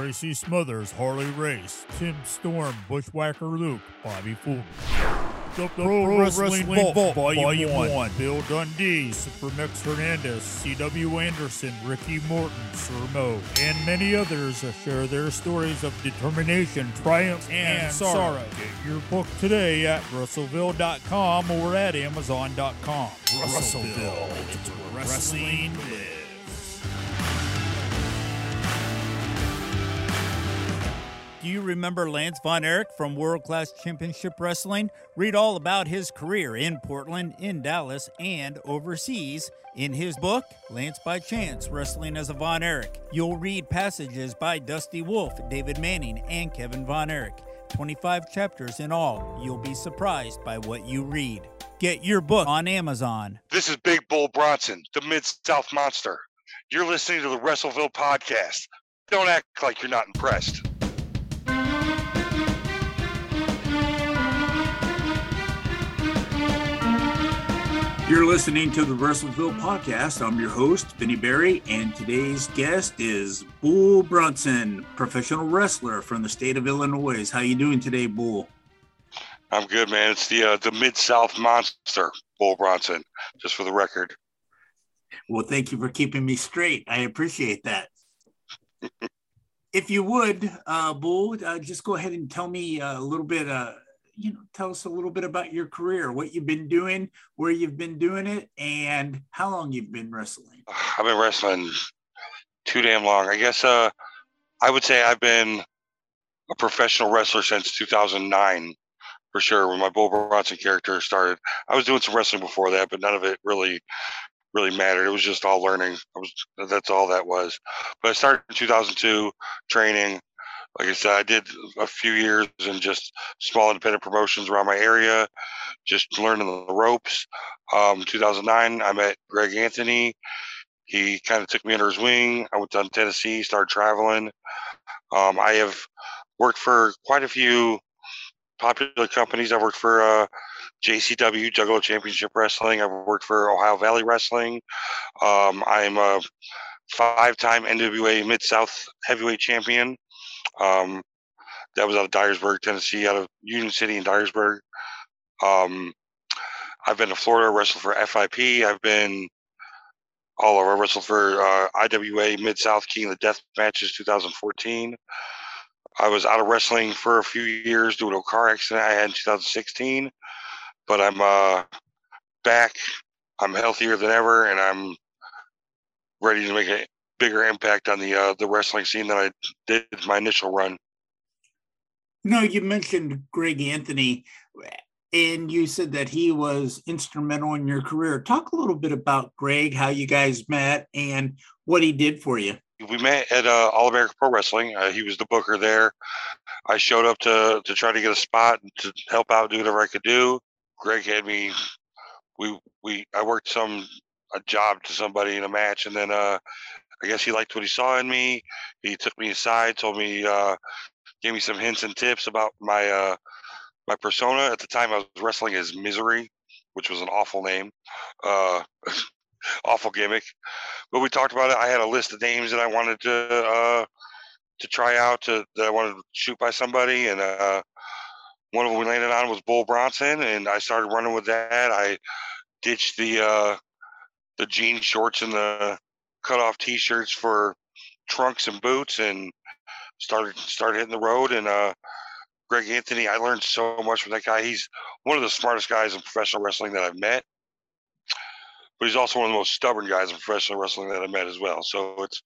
Tracy Smothers, Harley Race, Tim Storm, Bushwhacker Luke, Bobby Fulton. The, Pro, Pro, Wrestling, Wrestling Vault, Vault, Volume, 1. 1. Bill Dundee, Supermex Hernandez, C.W. Anderson, Ricky Morton, Sir Mo, and many others share their stories of determination, triumph, and, and sorrow. sorrow. Get your book today at wrestleville.com or at amazon.com. WrestleVille, WrestleVille. wrestling lives. Do you remember Lance Von Erich from World Class Championship Wrestling? Read all about his career in Portland, in Dallas, and overseas in his book, Lance by Chance Wrestling as a Von Erich. You'll read passages by Dusty Wolfe, David Manning, and Kevin Von Erich. 25 chapters in all. You'll be surprised by what you read. Get your book on Amazon. This is Big Bull Bronson, the Mid South Monster. You're listening to the WrestleVille podcast. Don't act like you're not impressed. You're listening to the WrestleVille podcast. I'm your host, Vinny Barry, and today's guest is Bull Bronson, professional wrestler from the state of Illinois. How you doing today, Bull? I'm good, man. It's the uh, the Mid South Monster, Bull Bronson, just for the record. Well, thank you for keeping me straight. I appreciate that. if you would, uh, Bull, uh, just go ahead and tell me a little bit uh, you know, tell us a little bit about your career, what you've been doing, where you've been doing it, and how long you've been wrestling. I've been wrestling too damn long. I guess uh, I would say I've been a professional wrestler since 2009 for sure. When my Bull Bronson character started, I was doing some wrestling before that, but none of it really really mattered. It was just all learning. Was that's all that was. But I started in 2002 training like I said, I did a few years in just small independent promotions around my area, just learning the ropes. Um, 2009, I met Greg Anthony. He kind of took me under his wing. I went down to Tennessee, started traveling. Um, I have worked for quite a few popular companies. I've worked for uh, JCW, Juggalo Championship Wrestling. I've worked for Ohio Valley Wrestling. Um, I'm a five time NWA Mid South Heavyweight Champion. Um, that was out of Dyersburg, Tennessee, out of Union City and Dyersburg. Um, I've been to Florida, wrestled for FIP. I've been all over. Wrestled for uh, IWA Mid South King of the Death Matches 2014. I was out of wrestling for a few years due to a car accident I had in 2016, but I'm uh, back. I'm healthier than ever, and I'm ready to make a bigger impact on the uh, the wrestling scene than I did my initial run. No, you mentioned Greg Anthony, and you said that he was instrumental in your career. Talk a little bit about Greg, how you guys met, and what he did for you. We met at uh, All American Pro Wrestling. Uh, he was the booker there. I showed up to to try to get a spot and to help out, do whatever I could do. Greg had me. We we I worked some a job to somebody in a match, and then uh, I guess he liked what he saw in me. He took me aside, told me, uh, gave me some hints and tips about my uh, my persona. At the time, I was wrestling as Misery, which was an awful name, uh, awful gimmick. But we talked about it. I had a list of names that I wanted to uh, to try out to that I wanted to shoot by somebody, and uh, one of them we landed on was Bull Bronson, and I started running with that. I ditched the uh, the jean shorts and the cut off t-shirts for trunks and boots and started started hitting the road and uh Greg Anthony, I learned so much from that guy. He's one of the smartest guys in professional wrestling that I've met. But he's also one of the most stubborn guys in professional wrestling that I've met as well. So it's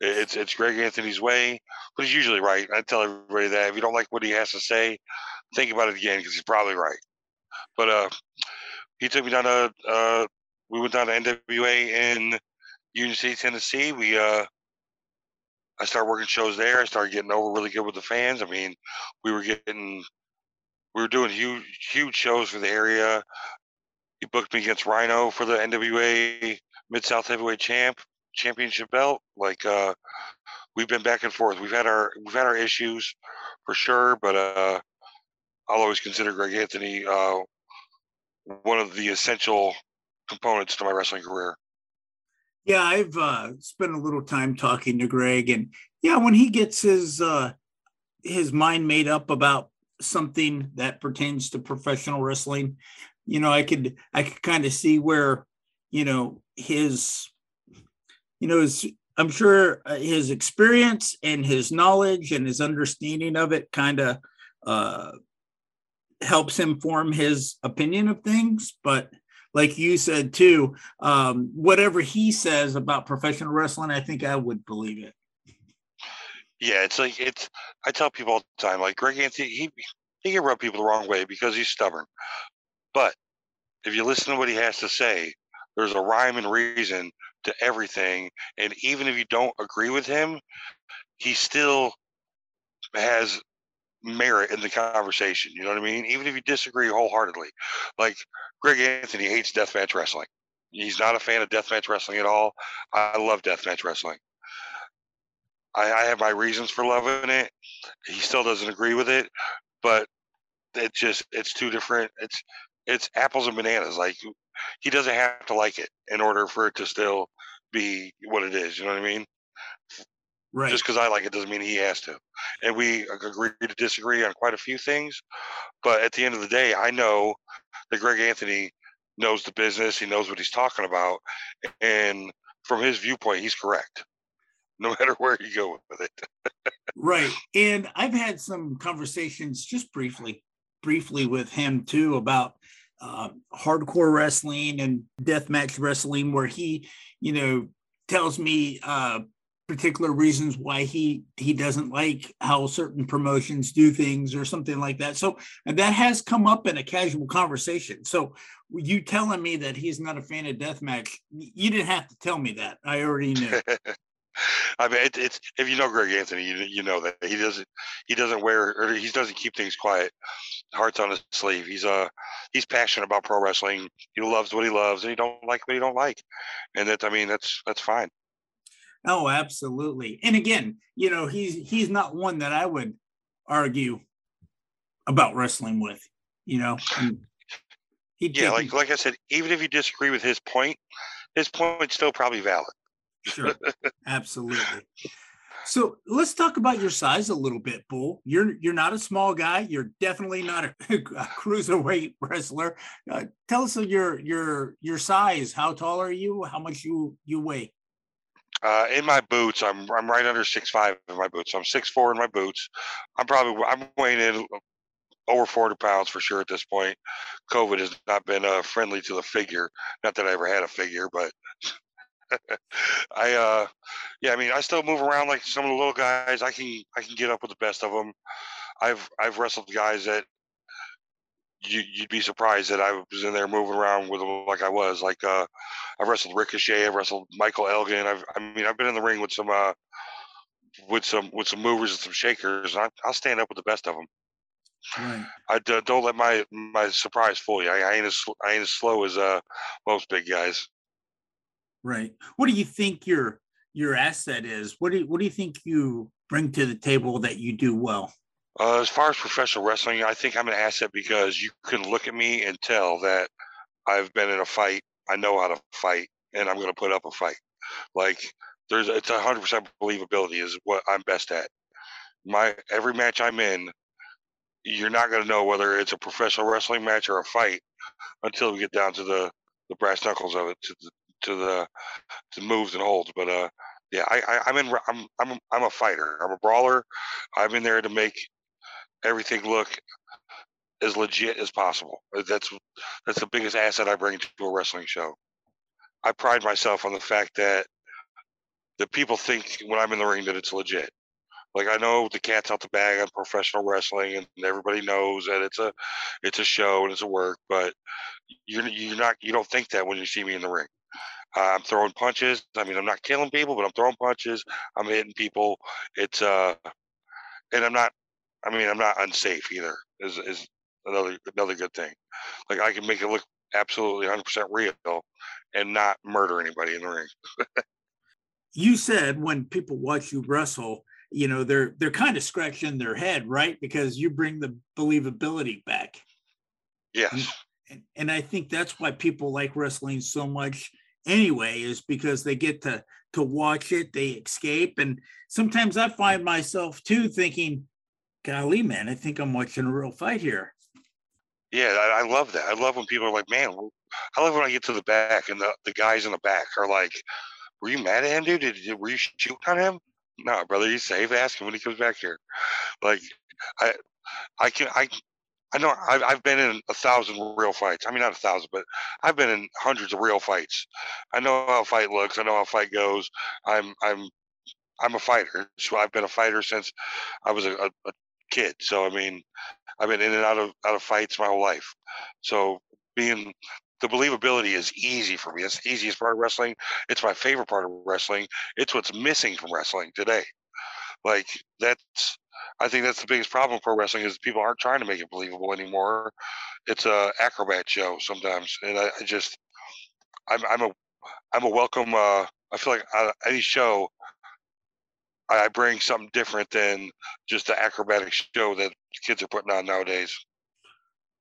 it's it's Greg Anthony's way, but he's usually right. I tell everybody that if you don't like what he has to say, think about it again because he's probably right. But uh, he took me down to uh, we went down to NWA in Union City, Tennessee. We uh, I started working shows there. I started getting over really good with the fans. I mean, we were getting, we were doing huge, huge shows for the area. He booked me against Rhino for the NWA Mid South Heavyweight Champ Championship belt. Like, uh, we've been back and forth. We've had our we've had our issues for sure, but uh, I'll always consider Greg Anthony uh, one of the essential components to my wrestling career. Yeah, I've uh, spent a little time talking to Greg, and yeah, when he gets his uh, his mind made up about something that pertains to professional wrestling, you know, I could I could kind of see where, you know, his, you know, his I'm sure uh, his experience and his knowledge and his understanding of it kind of uh, helps him form his opinion of things, but like you said too, um, whatever he says about professional wrestling, I think I would believe it. Yeah, it's like it's. I tell people all the time, like Greg Anthony, he he can rub people the wrong way because he's stubborn. But if you listen to what he has to say, there's a rhyme and reason to everything, and even if you don't agree with him, he still has merit in the conversation. You know what I mean? Even if you disagree wholeheartedly, like Greg Anthony hates deathmatch wrestling. He's not a fan of deathmatch wrestling at all. I love deathmatch wrestling. I, I have my reasons for loving it. He still doesn't agree with it, but it just it's two different. It's it's apples and bananas. Like he doesn't have to like it in order for it to still be what it is. You know what I mean? Right. Just because I like it doesn't mean he has to. And we agree to disagree on quite a few things. But at the end of the day, I know that Greg Anthony knows the business. He knows what he's talking about. And from his viewpoint, he's correct, no matter where you go with it. right. And I've had some conversations just briefly, briefly with him too about uh, hardcore wrestling and deathmatch wrestling, where he, you know, tells me uh, particular reasons why he he doesn't like how certain promotions do things or something like that so that has come up in a casual conversation so you telling me that he's not a fan of deathmatch you didn't have to tell me that i already knew I mean, it, it's if you know Greg Anthony, you you know that he doesn't he doesn't wear or he doesn't keep things quiet. Hearts on his sleeve. He's uh he's passionate about pro wrestling. He loves what he loves, and he don't like what he don't like, and that I mean that's that's fine. Oh, absolutely. And again, you know, he's he's not one that I would argue about wrestling with. You know, yeah, like like I said, even if you disagree with his point, his point's still probably valid. Sure, absolutely. So let's talk about your size a little bit, Bull. You're you're not a small guy. You're definitely not a, a cruiserweight wrestler. Uh, tell us your your your size. How tall are you? How much you you weigh? Uh, in my boots, I'm I'm right under six five in my boots. I'm six four in my boots. I'm probably I'm weighing in over 400 pounds for sure at this point. COVID has not been uh, friendly to the figure. Not that I ever had a figure, but I uh yeah, I mean, I still move around like some of the little guys. I can I can get up with the best of them. I've I've wrestled guys that you, would be surprised that I was in there moving around with them like I was. Like uh, I wrestled Ricochet, I wrestled Michael Elgin. I've, I mean, I've been in the ring with some uh, with some with some movers and some shakers. And I, will stand up with the best of them. Right. I uh, don't let my my surprise fool you. I, I ain't as I ain't as slow as uh most big guys. Right. What do you think your your asset is? What do you, what do you think you bring to the table that you do well? Uh, as far as professional wrestling, I think I'm an asset because you can look at me and tell that I've been in a fight. I know how to fight, and I'm going to put up a fight. Like there's, it's 100% believability is what I'm best at. My every match I'm in, you're not going to know whether it's a professional wrestling match or a fight until we get down to the the brass knuckles of it, to the to the to moves and holds. But uh, yeah, I, I I'm in. I'm I'm I'm a fighter. I'm a brawler. I'm in there to make everything look as legit as possible. That's that's the biggest asset I bring to a wrestling show. I pride myself on the fact that the people think when I'm in the ring that it's legit. Like I know the cat's out the bag on professional wrestling, and everybody knows that it's a it's a show and it's a work. But you're you're not you don't think that when you see me in the ring. Uh, I'm throwing punches. I mean, I'm not killing people, but I'm throwing punches. I'm hitting people. It's uh, and I'm not I mean, I'm not unsafe either. Is is another another good thing. Like I can make it look absolutely 100% real and not murder anybody in the ring. you said when people watch you wrestle, you know they're they're kind of scratching their head, right? Because you bring the believability back. Yes. And, and I think that's why people like wrestling so much anyway is because they get to to watch it, they escape, and sometimes I find myself too thinking, "Golly, man, I think I'm watching a real fight here." Yeah, I, I love that. I love when people are like, "Man, I love when I get to the back and the, the guys in the back are like, "Were you mad at him, dude? Did you, were you shooting on him?" No, brother, he's safe. Ask him when he comes back here. Like, I, I can, I, I know I've, I've been in a thousand real fights. I mean, not a thousand, but I've been in hundreds of real fights. I know how a fight looks. I know how a fight goes. I'm, I'm, I'm a fighter. So I've been a fighter since I was a, a kid. So I mean, I've been in and out of out of fights my whole life. So being the believability is easy for me. It's the easiest part of wrestling. It's my favorite part of wrestling. It's what's missing from wrestling today. Like that's I think that's the biggest problem for wrestling is people aren't trying to make it believable anymore. It's a acrobat show sometimes, and I, I just I'm I'm a I'm a welcome. Uh, I feel like uh, any show I bring something different than just the acrobatic show that kids are putting on nowadays.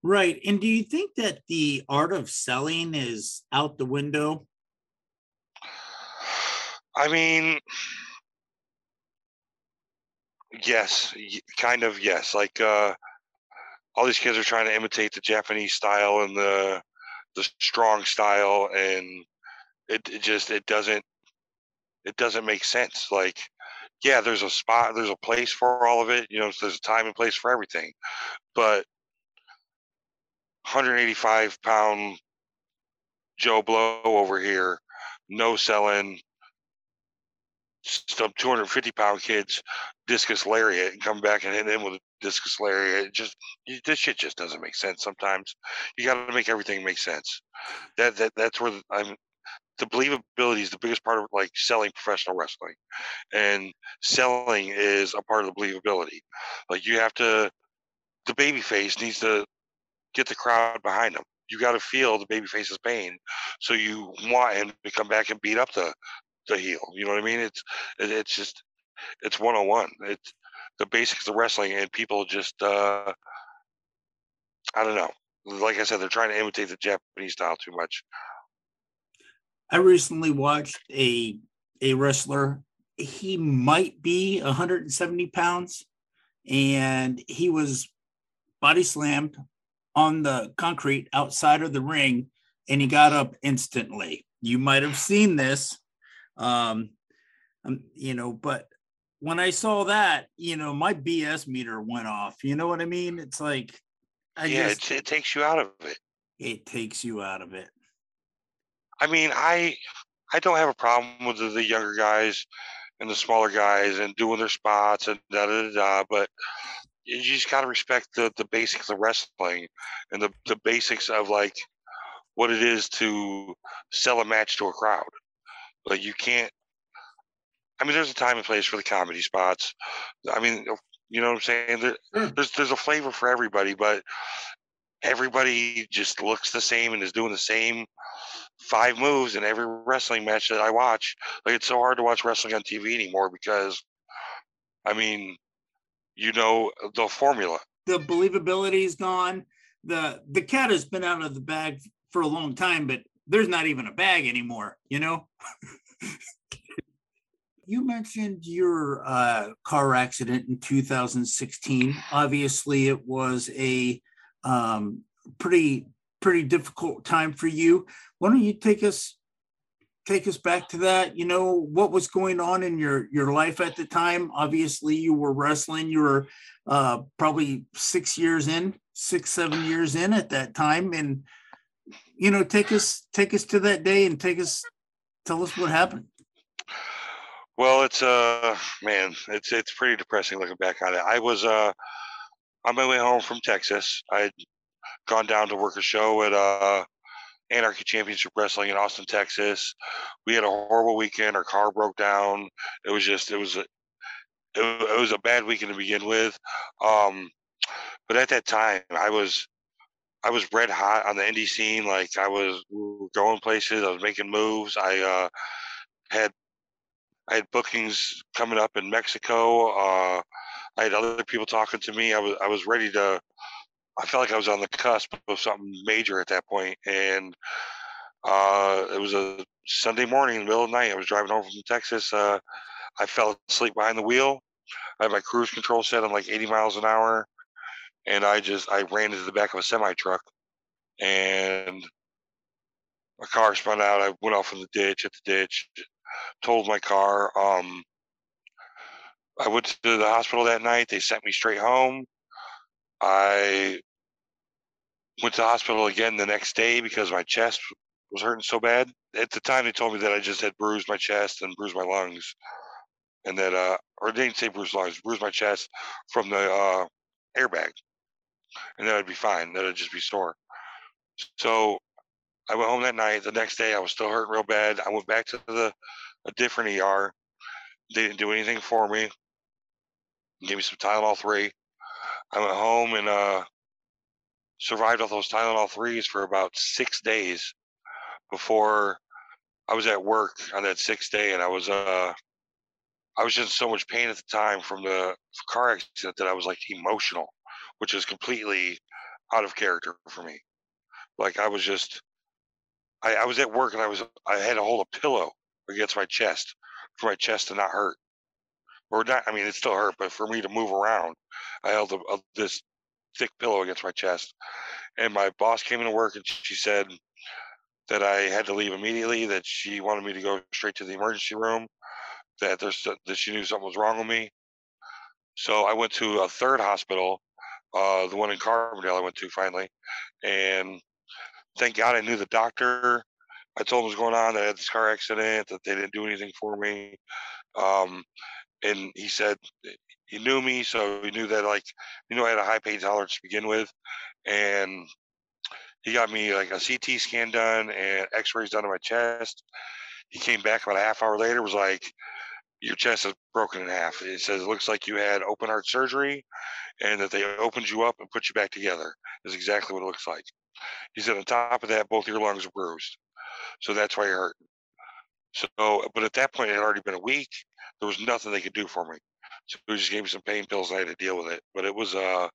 Right. And do you think that the art of selling is out the window? I mean, yes, kind of yes. Like uh all these kids are trying to imitate the Japanese style and the the strong style and it, it just it doesn't it doesn't make sense. Like yeah, there's a spot, there's a place for all of it, you know, there's a time and place for everything. But 185 pound Joe Blow over here, no selling, some 250 pound kids discus lariat and come back and hit him with a discus lariat. Just this shit just doesn't make sense. Sometimes you got to make everything make sense. That that that's where I'm. The believability is the biggest part of like selling professional wrestling, and selling is a part of the believability. Like you have to, the baby face needs to get the crowd behind him. You got to feel the baby face's pain, so you want him to come back and beat up the the heel. You know what I mean? It's it's just it's one on one. It's the basics of wrestling, and people just uh I don't know. Like I said, they're trying to imitate the Japanese style too much. I recently watched a a wrestler. He might be 170 pounds, and he was body slammed on the concrete outside of the ring and he got up instantly. You might have seen this. Um, um, you know, but when I saw that, you know, my BS meter went off. You know what I mean? It's like, I yeah, just, it, it takes you out of it. It takes you out of it. I mean, I I don't have a problem with the, the younger guys and the smaller guys and doing their spots and da da da. da but you just got to respect the the basics of wrestling and the the basics of like what it is to sell a match to a crowd. Like you can't. I mean, there's a time and place for the comedy spots. I mean, you know what I'm saying? There, hmm. there's there's a flavor for everybody, but everybody just looks the same and is doing the same five moves in every wrestling match that I watch. Like it's so hard to watch wrestling on TV anymore because, I mean, you know the formula. The believability is gone. The the cat has been out of the bag for a long time, but there's not even a bag anymore, you know? you mentioned your uh, car accident in 2016. Obviously, it was a um, pretty pretty difficult time for you. Why don't you take us take us back to that? You know what was going on in your your life at the time? Obviously you were wrestling. You were uh probably six years in six seven years in at that time. And you know take us take us to that day and take us tell us what happened. Well it's uh man it's it's pretty depressing looking back on it. I was uh on my way home from texas. I gone down to work a show at uh Anarchy Championship Wrestling in Austin, Texas. We had a horrible weekend. Our car broke down. It was just, it was a, it, was a bad weekend to begin with. Um, but at that time, I was, I was red hot on the indie scene. Like I was going places. I was making moves. I uh, had, I had bookings coming up in Mexico. Uh, I had other people talking to me. I was, I was ready to I felt like I was on the cusp of something major at that point, and Uh, it was a Sunday morning in the middle of the night. I was driving home from Texas. Uh, I fell asleep behind the wheel. I had my cruise control set on like 80 miles an hour, and I just I ran into the back of a semi truck, and my car spun out. I went off in the ditch, hit the ditch, totaled my car. Um, I went to the hospital that night. They sent me straight home. I went to the hospital again the next day because my chest was hurting so bad. At the time, they told me that I just had bruised my chest and bruised my lungs, and that uh, or they didn't say bruised lungs, bruised my chest from the uh, airbag, and that I'd be fine. That I'd just be sore. So I went home that night. The next day, I was still hurting real bad. I went back to the a different ER. They didn't do anything for me. Gave me some Tylenol three. I went home and uh, survived off those Tylenol threes for about six days before I was at work on that sixth day, and I was uh, I was just so much pain at the time from the car accident that I was like emotional, which is completely out of character for me. Like I was just, I, I was at work and I was I had to hold a pillow against my chest for my chest to not hurt, or not. I mean, it still hurt, but for me to move around, I held a, a, this thick pillow against my chest. And my boss came into work and she said that I had to leave immediately. That she wanted me to go straight to the emergency room. That there's that she knew something was wrong with me. So I went to a third hospital, uh, the one in Carbondale. I went to finally, and thank God I knew the doctor. I told him what was going on. That I had this car accident. That they didn't do anything for me. Um, and he said he knew me, so he knew that like you know I had a high pain tolerance to begin with, and he got me like a CT scan done and X-rays done on my chest. He came back about a half hour later, was like, "Your chest is broken in half." It says it looks like you had open heart surgery, and that they opened you up and put you back together. Is exactly what it looks like. He said on top of that, both your lungs are bruised, so that's why you're hurting. So, but at that point, it had already been a week. There was nothing they could do for me. So he just gave me some pain pills and I had to deal with it. But it was uh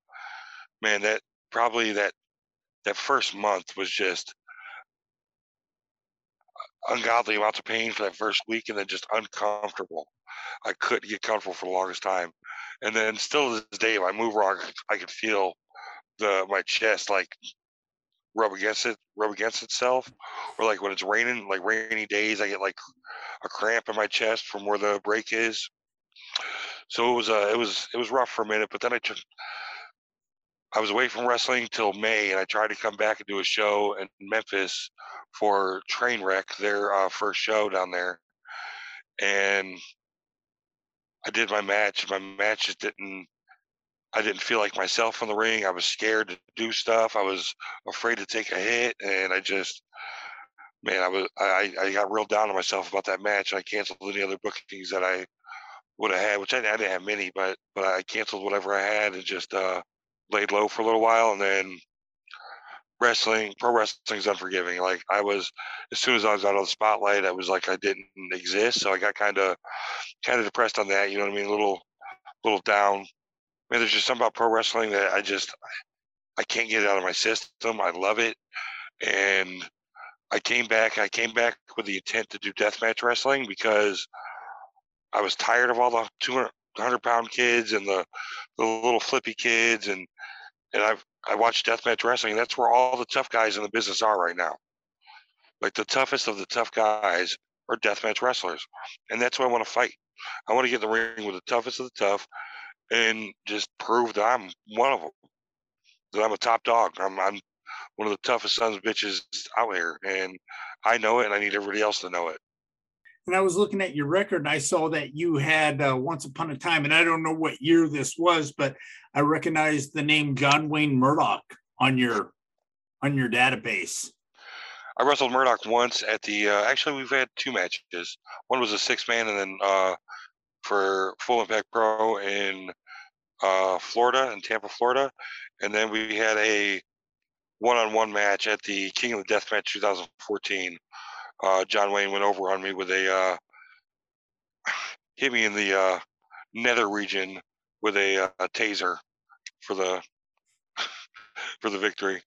man, that probably that that first month was just ungodly amounts of pain for that first week and then just uncomfortable. I couldn't get comfortable for the longest time. And then still to this day, if I move wrong, I could feel the my chest like rub against it, rub against itself. Or like when it's raining, like rainy days, I get like a cramp in my chest from where the break is. So it was uh, it was it was rough for a minute, but then I took I was away from wrestling till May, and I tried to come back and do a show in Memphis for Trainwreck, their uh, first show down there, and I did my match. My match just didn't. I didn't feel like myself in the ring. I was scared to do stuff. I was afraid to take a hit, and I just, man, I was I I got real down on myself about that match. I canceled any other bookings that I would have had, which I, I, didn't have many, but but I canceled whatever I had and just uh, laid low for a little while, and then wrestling, pro wrestling's unforgiving. Like I was, as soon as I was out of the spotlight, I was like I didn't exist, so I got kind of kind of depressed on that. You know what I mean? A little little down. I mean, there's just something about pro wrestling that I just I can't get it out of my system. I love it, and I came back. I came back with the intent to do deathmatch wrestling because I was tired of all the 200 pound kids and the, the little flippy kids. And, and I've, I watched deathmatch wrestling. And that's where all the tough guys in the business are right now. Like the toughest of the tough guys are deathmatch wrestlers. And that's what I want to fight. I want to get in the ring with the toughest of the tough and just prove that I'm one of them. That I'm a top dog. I'm, I'm one of the toughest sons of bitches out here. And I know it and I need everybody else to know it and I was looking at your record and I saw that you had uh, once upon a time, and I don't know what year this was, but I recognized the name John Wayne Murdoch on your on your database. I wrestled Murdoch once at the. Uh, actually, we've had two matches. One was a six man, and then uh, for Full Impact Pro in uh, Florida, in Tampa, Florida, and then we had a one on one match at the King of the Death Match 2014 uh, John Wayne went over on me with a uh, hit me in the uh, nether region with a, uh, a taser for the for the victory.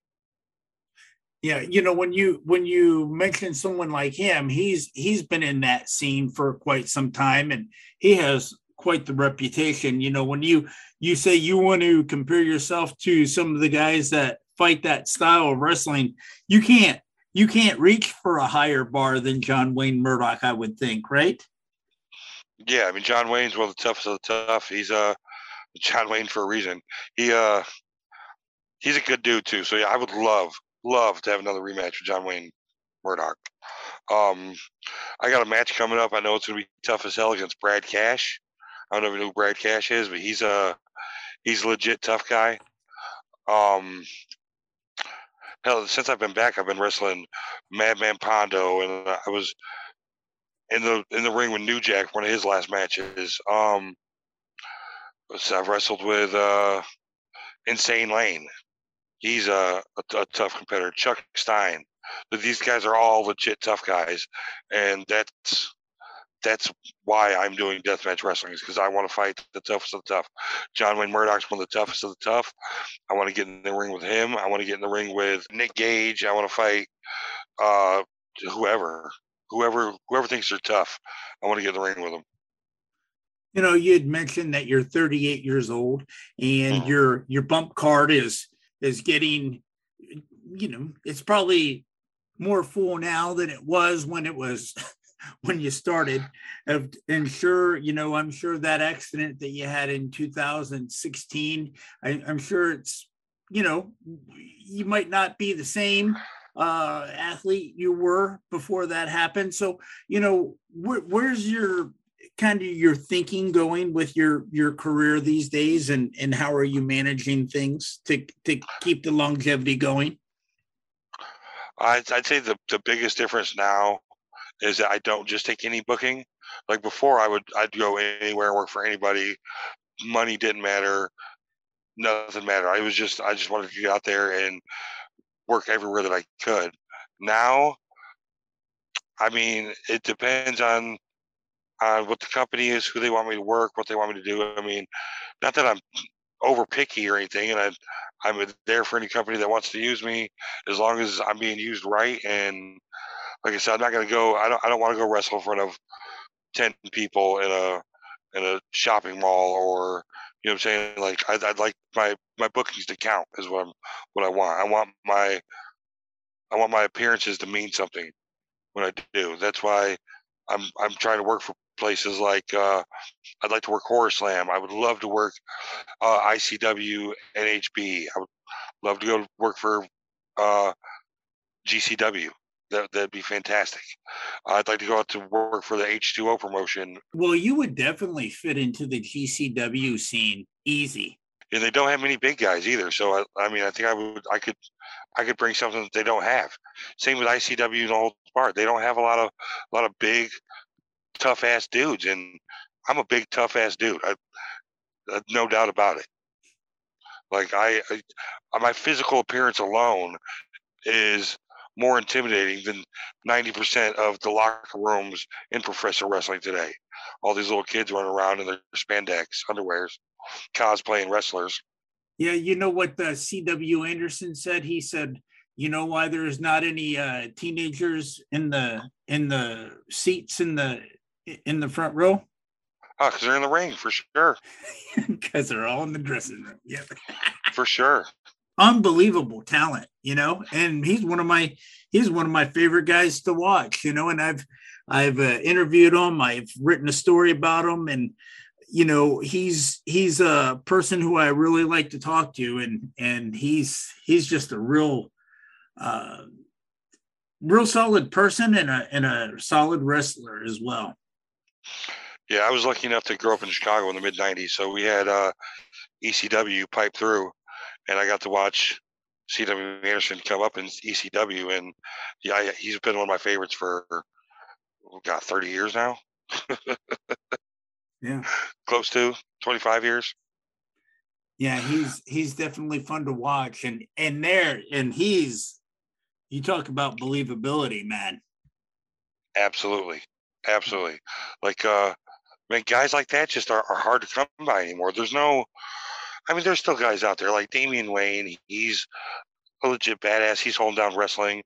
Yeah, you know when you when you mention someone like him, he's he's been in that scene for quite some time, and he has quite the reputation. You know when you you say you want to compare yourself to some of the guys that fight that style of wrestling, you can't you can't reach for a higher bar than John Wayne Murdoch, I would think, right? Yeah, I mean John Wayne's one of the toughest of the tough. He's uh John Wayne for a reason. He uh he's a good dude too. So yeah, I would love love to have another rematch with John Wayne Murdoch. Um, I got a match coming up. I know it's gonna be tough as hell against Brad Cash. I don't know if you know who Brad Cash is, but he's a he's a legit tough guy. Um, hell, since I've been back, I've been wrestling Madman Pondo, and I was in the in the ring with New Jack, one of his last matches. Um, so I've wrestled with uh, Insane Lane. He's a, a, a, tough competitor. Chuck Stein. But these guys are all legit tough guys, and that's that's why I'm doing deathmatch wrestling is because I want to fight the toughest of the tough. John Wayne Murdoch's one of the toughest of the tough. I want to get in the ring with him. I want to get in the ring with Nick Gage. I want to fight uh, whoever, whoever, whoever thinks they're tough. I want to get in the ring with them. You know, you had mentioned that you're 38 years old and mm-hmm. your your bump card is is getting, you know, it's probably more full now than it was when it was when you started. And sure, you know, I'm sure that accident that you had in 2016, I, am sure it's, you know, you might not be the same uh, athlete you were before that happened. So, you know, where, where's your kind of your thinking going with your your career these days, and and how are you managing things to to keep the longevity going? I'd, I'd say the, the biggest difference now is that I don't just take any booking. Like before, I would I'd go anywhere and work for anybody. Money didn't matter, nothing mattered. I was just I just wanted to get out there and work everywhere that I could. Now, I mean, it depends on on what the company is, who they want me to work, what they want me to do. I mean, not that I'm over picky or anything, and I, I'm there for any company that wants to use me as long as I'm being used right and like I said, I'm not going to go. I don't. I don't want to go wrestle in front of ten people in a in a shopping mall or you know what I'm saying. Like I'd, I'd like my my bookings to count is what I'm what I want. I want my I want my appearances to mean something when I do. That's why I'm I'm trying to work for places like uh, I'd like to work Horror Slam. I would love to work uh, ICW, NHB. I would love to go work for uh, GCW that that'd be fantastic. I'd like to go out to work for the H2O promotion. Well, you would definitely fit into the GCW scene easy. Yeah, they don't have many big guys either. So I, I mean, I think I would, I could, I could bring something that they don't have. Same with ICW and the whole part. They don't have a lot of, a lot of big, tough ass dudes, and I'm a big tough ass dude. I, I, no doubt about it. Like I, I, uh, my physical appearance alone is more intimidating than 90% of the locker rooms in professional wrestling today. All these little kids running around in their spandex underwears, cosplaying wrestlers. Yeah, you know what the C.W. Anderson said? He said, "You know why there's not any uh, teenagers in the in the seats in the in the front row?" Oh, because they're in the ring for sure. Because they're all in the dressing room. Yeah, for sure unbelievable talent, you know, and he's one of my he's one of my favorite guys to watch, you know, and I've I've uh, interviewed him, I've written a story about him, and you know he's he's a person who I really like to talk to, and and he's he's just a real uh, real solid person and a and a solid wrestler as well. Yeah, I was lucky enough to grow up in Chicago in the mid '90s, so we had uh, ECW pipe through, and I got to watch C.W. Anderson come up in ECW, and yeah, he's been one of my favorites for oh got 30 years now. yeah, close to 25 years. Yeah, he's he's definitely fun to watch, and and there, and he's you talk about believability, man. Absolutely, absolutely. Like, uh, man, guys like that just are, are hard to come by anymore. There's no I mean, there's still guys out there like Damian Wayne. He's a legit badass. He's holding down wrestling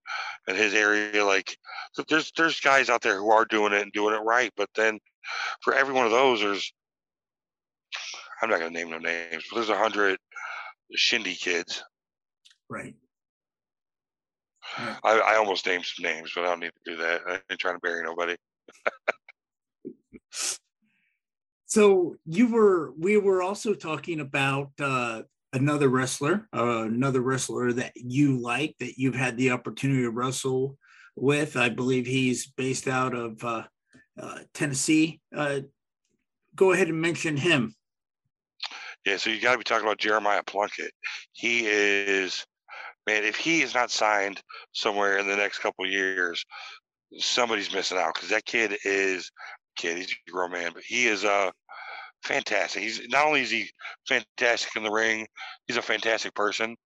in his area. Like there's there's guys out there who are doing it and doing it right. But then for every one of those, there's I'm not gonna name no names, but there's a hundred shindy kids. Right. I, I almost named some names, but I don't need to do that. I ain't trying to bury nobody. so you were we were also talking about uh another wrestler, uh, another wrestler that you like that you've had the opportunity to wrestle with. I believe he's based out of uh, Tennessee. Uh, go ahead and mention him. Yeah, so you got to be talking about Jeremiah Plunkett. He is, man. If he is not signed somewhere in the next couple years, somebody's missing out because that kid is kid. He's a grown man, but he is uh fantastic. He's not only is he fantastic in the ring, he's a fantastic person.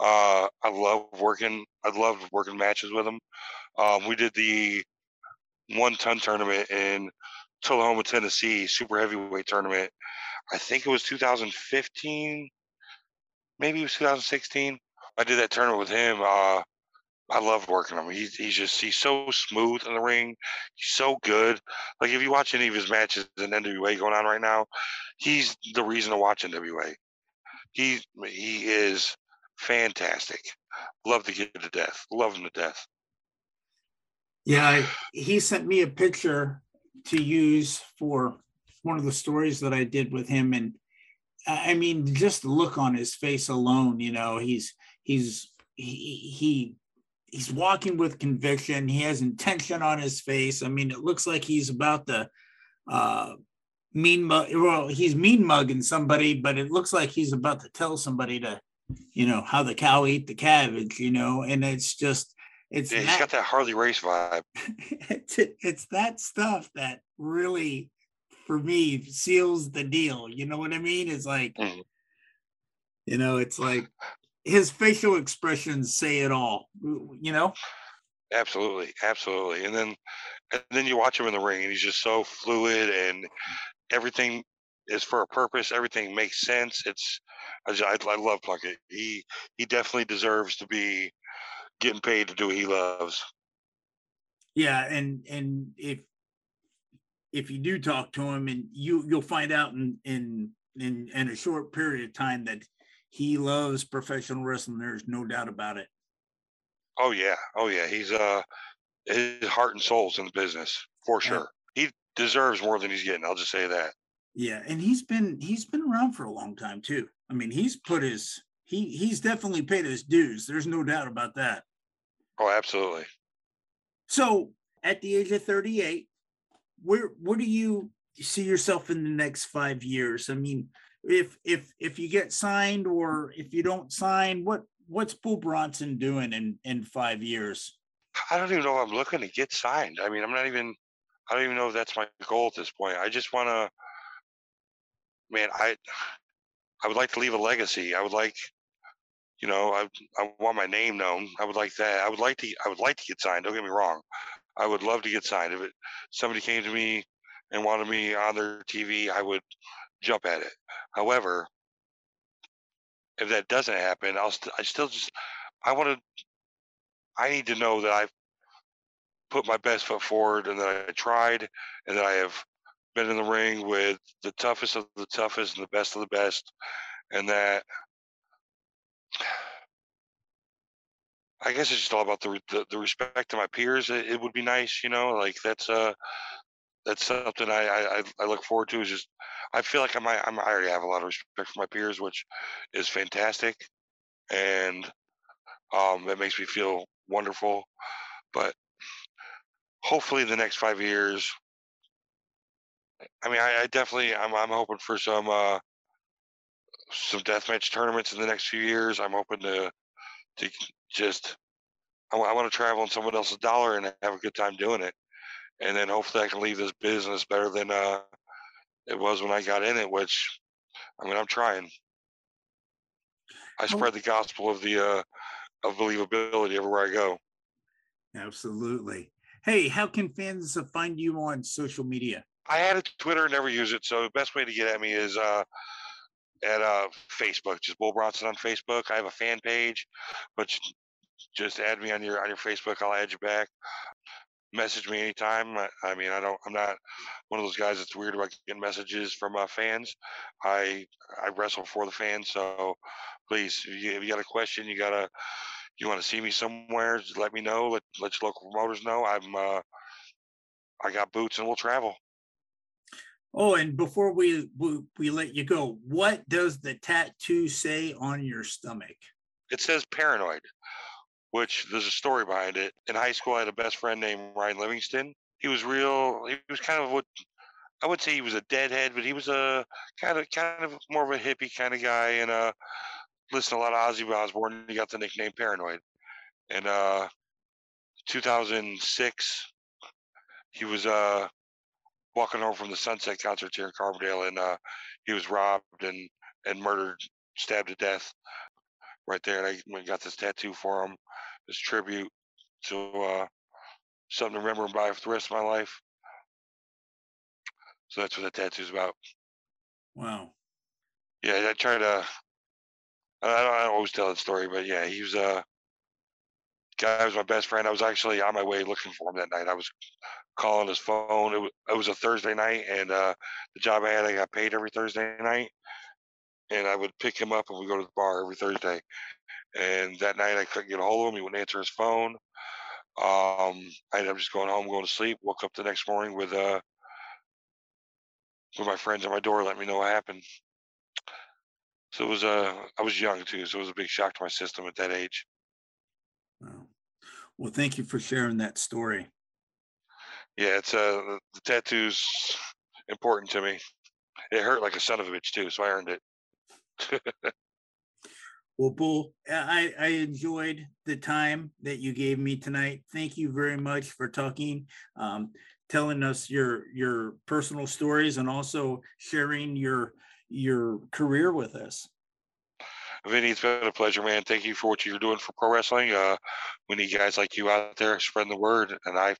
Uh, I love working. I love working matches with him. Um, we did the one ton tournament in Tullahoma, Tennessee, super heavyweight tournament. I think it was 2015, maybe it was 2016. I did that tournament with him. Uh, I love working him. He's he's just he's so smooth in the ring. He's so good. Like if you watch any of his matches in NWA going on right now, he's the reason to watch NWA. He he is fantastic. Love the kid to death. Love him to death. Yeah, he sent me a picture to use for one of the stories that I did with him, and I mean, just the look on his face alone. You know, he's he's he he he's walking with conviction. He has intention on his face. I mean, it looks like he's about to uh, mean mug. Well, he's mean mugging somebody, but it looks like he's about to tell somebody to, you know, how the cow ate the cabbage. You know, and it's just it's yeah, he's that, got that Harley Race vibe. it's, it's that stuff that really, for me, seals the deal. You know what I mean? It's like. Mm-hmm. You know, it's like his facial expressions say it all you know absolutely absolutely and then and then you watch him in the ring and he's just so fluid and everything is for a purpose everything makes sense it's I, I love plunkett he he definitely deserves to be getting paid to do what he loves yeah and and if if you do talk to him and you you'll find out in in in, in a short period of time that he loves professional wrestling. There's no doubt about it. Oh yeah, oh yeah. He's uh his heart and soul's in the business for sure. Yeah. He deserves more than he's getting. I'll just say that. Yeah, and he's been he's been around for a long time too. I mean, he's put his he he's definitely paid his dues. There's no doubt about that. Oh, absolutely. So, at the age of 38, where where do you see yourself in the next 5 years? I mean, if if if you get signed or if you don't sign, what what's Bull Bronson doing in in five years? I don't even know if I'm looking to get signed. I mean, I'm not even. I don't even know if that's my goal at this point. I just want to. Man, I I would like to leave a legacy. I would like, you know, I I want my name known. I would like that. I would like to. I would like to get signed. Don't get me wrong. I would love to get signed. If it somebody came to me and wanted me on their TV, I would jump at it. However, if that doesn't happen, I'll st- I still just I want to I need to know that I've put my best foot forward and that I tried and that I have been in the ring with the toughest of the toughest and the best of the best and that I guess it's just all about the the, the respect to my peers. It, it, would be nice, you know, like that's uh that's something I, I I look forward to. Is just I feel like I might I'm, I already have a lot of respect for my peers, which is fantastic, and um, that makes me feel wonderful. But hopefully, the next five years. I mean, I, I definitely I'm I'm hoping for some uh, some deathmatch tournaments in the next few years. I'm hoping to to just I, I want to travel on someone else's dollar and have a good time doing it and then hopefully I can leave this business better than uh, it was when I got in it. Which, I mean, I'm trying. I spread the gospel of the uh, of believability everywhere I go. Absolutely. Hey, how can fans find you on social media? I had a Twitter, never use it. So the best way to get at me is uh, at uh, Facebook, just Bull Bronson on Facebook. I have a fan page, but just add me on your on your Facebook. I'll add you back. Message me anytime. I, I mean, I don't. I'm not one of those guys that's weird about getting messages from uh, fans. I I wrestle for the fans, so please, if you, if you got a question, you gotta you want to see me somewhere, just let me know. Let let your local promoters know. I'm uh, I got boots and we'll travel. Oh, and before we, we we let you go, what does the tattoo say on your stomach? It says paranoid, which there's a story behind it. In high school, I had a best friend named Ryan Livingston. He was real. He was kind of what I would say he was a deadhead, but he was a kind of kind of more of a hippie kind of guy, and uh, listened a lot of Ozzy Osbourne. He got the nickname Paranoid. And uh, 2006, he was uh walking home from the Sunset concert here in Carbondale, and uh, he was robbed and and murdered, stabbed to death right there. And I got this tattoo for him, this tribute to uh, something to remember him by for the rest of my life. So that's what the tattoo's about. Wow. Yeah, I try to. I don't, I don't always tell that story, but yeah, he was a uh, guy was my best friend. I was actually on my way looking for him that night. I was calling his phone. It was, it was a Thursday night, and uh, the job I had, I got paid every Thursday night, and I would pick him up and we go to the bar every Thursday. And that night, I couldn't get a hold of him. He wouldn't answer his phone. Um, I ended up just going home, going to sleep. Woke up the next morning with uh, with my friends at my door, letting me know what happened. So it was uh, I was young too, so it was a big shock to my system at that age. Wow. Well, thank you for sharing that story. Yeah, it's uh the tattoo's important to me. It hurt like a son of a bitch too, so I earned it. Well, Bull, I, I enjoyed the time that you gave me tonight. Thank you very much for talking, um, telling us your your personal stories, and also sharing your your career with us. Vinny, it's been a pleasure, man. Thank you for what you're doing for pro wrestling. Uh, we need guys like you out there spreading the word, and I,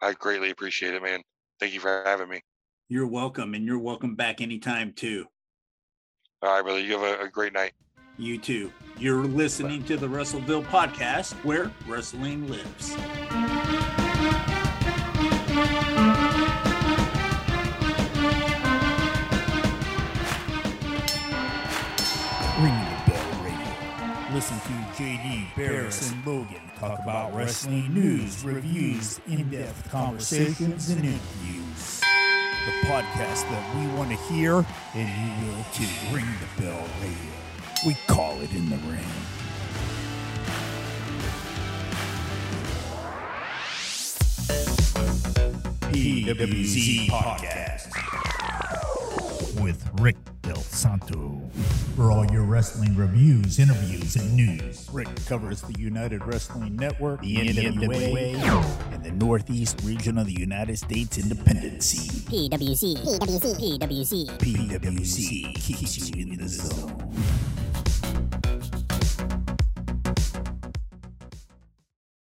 I greatly appreciate it, man. Thank you for having me. You're welcome, and you're welcome back anytime too. All right, brother. You have a, a great night. You too. You're listening to the WrestleVille podcast, where wrestling lives. Ringing the Bell Radio. Listen to JD, Barris, and Logan talk about wrestling news, reviews, in depth conversations, and interviews. The podcast that we want to hear, and you will too. Ring the Bell Radio. We call it in the ring. PWZ Podcast with Rick Santo. For all your wrestling reviews, interviews, and news, Rick covers the United Wrestling Network, the NWA, and the Northeast region of the United States independent scene. PWC, PWC, PWC. PWC keeps you in the zone.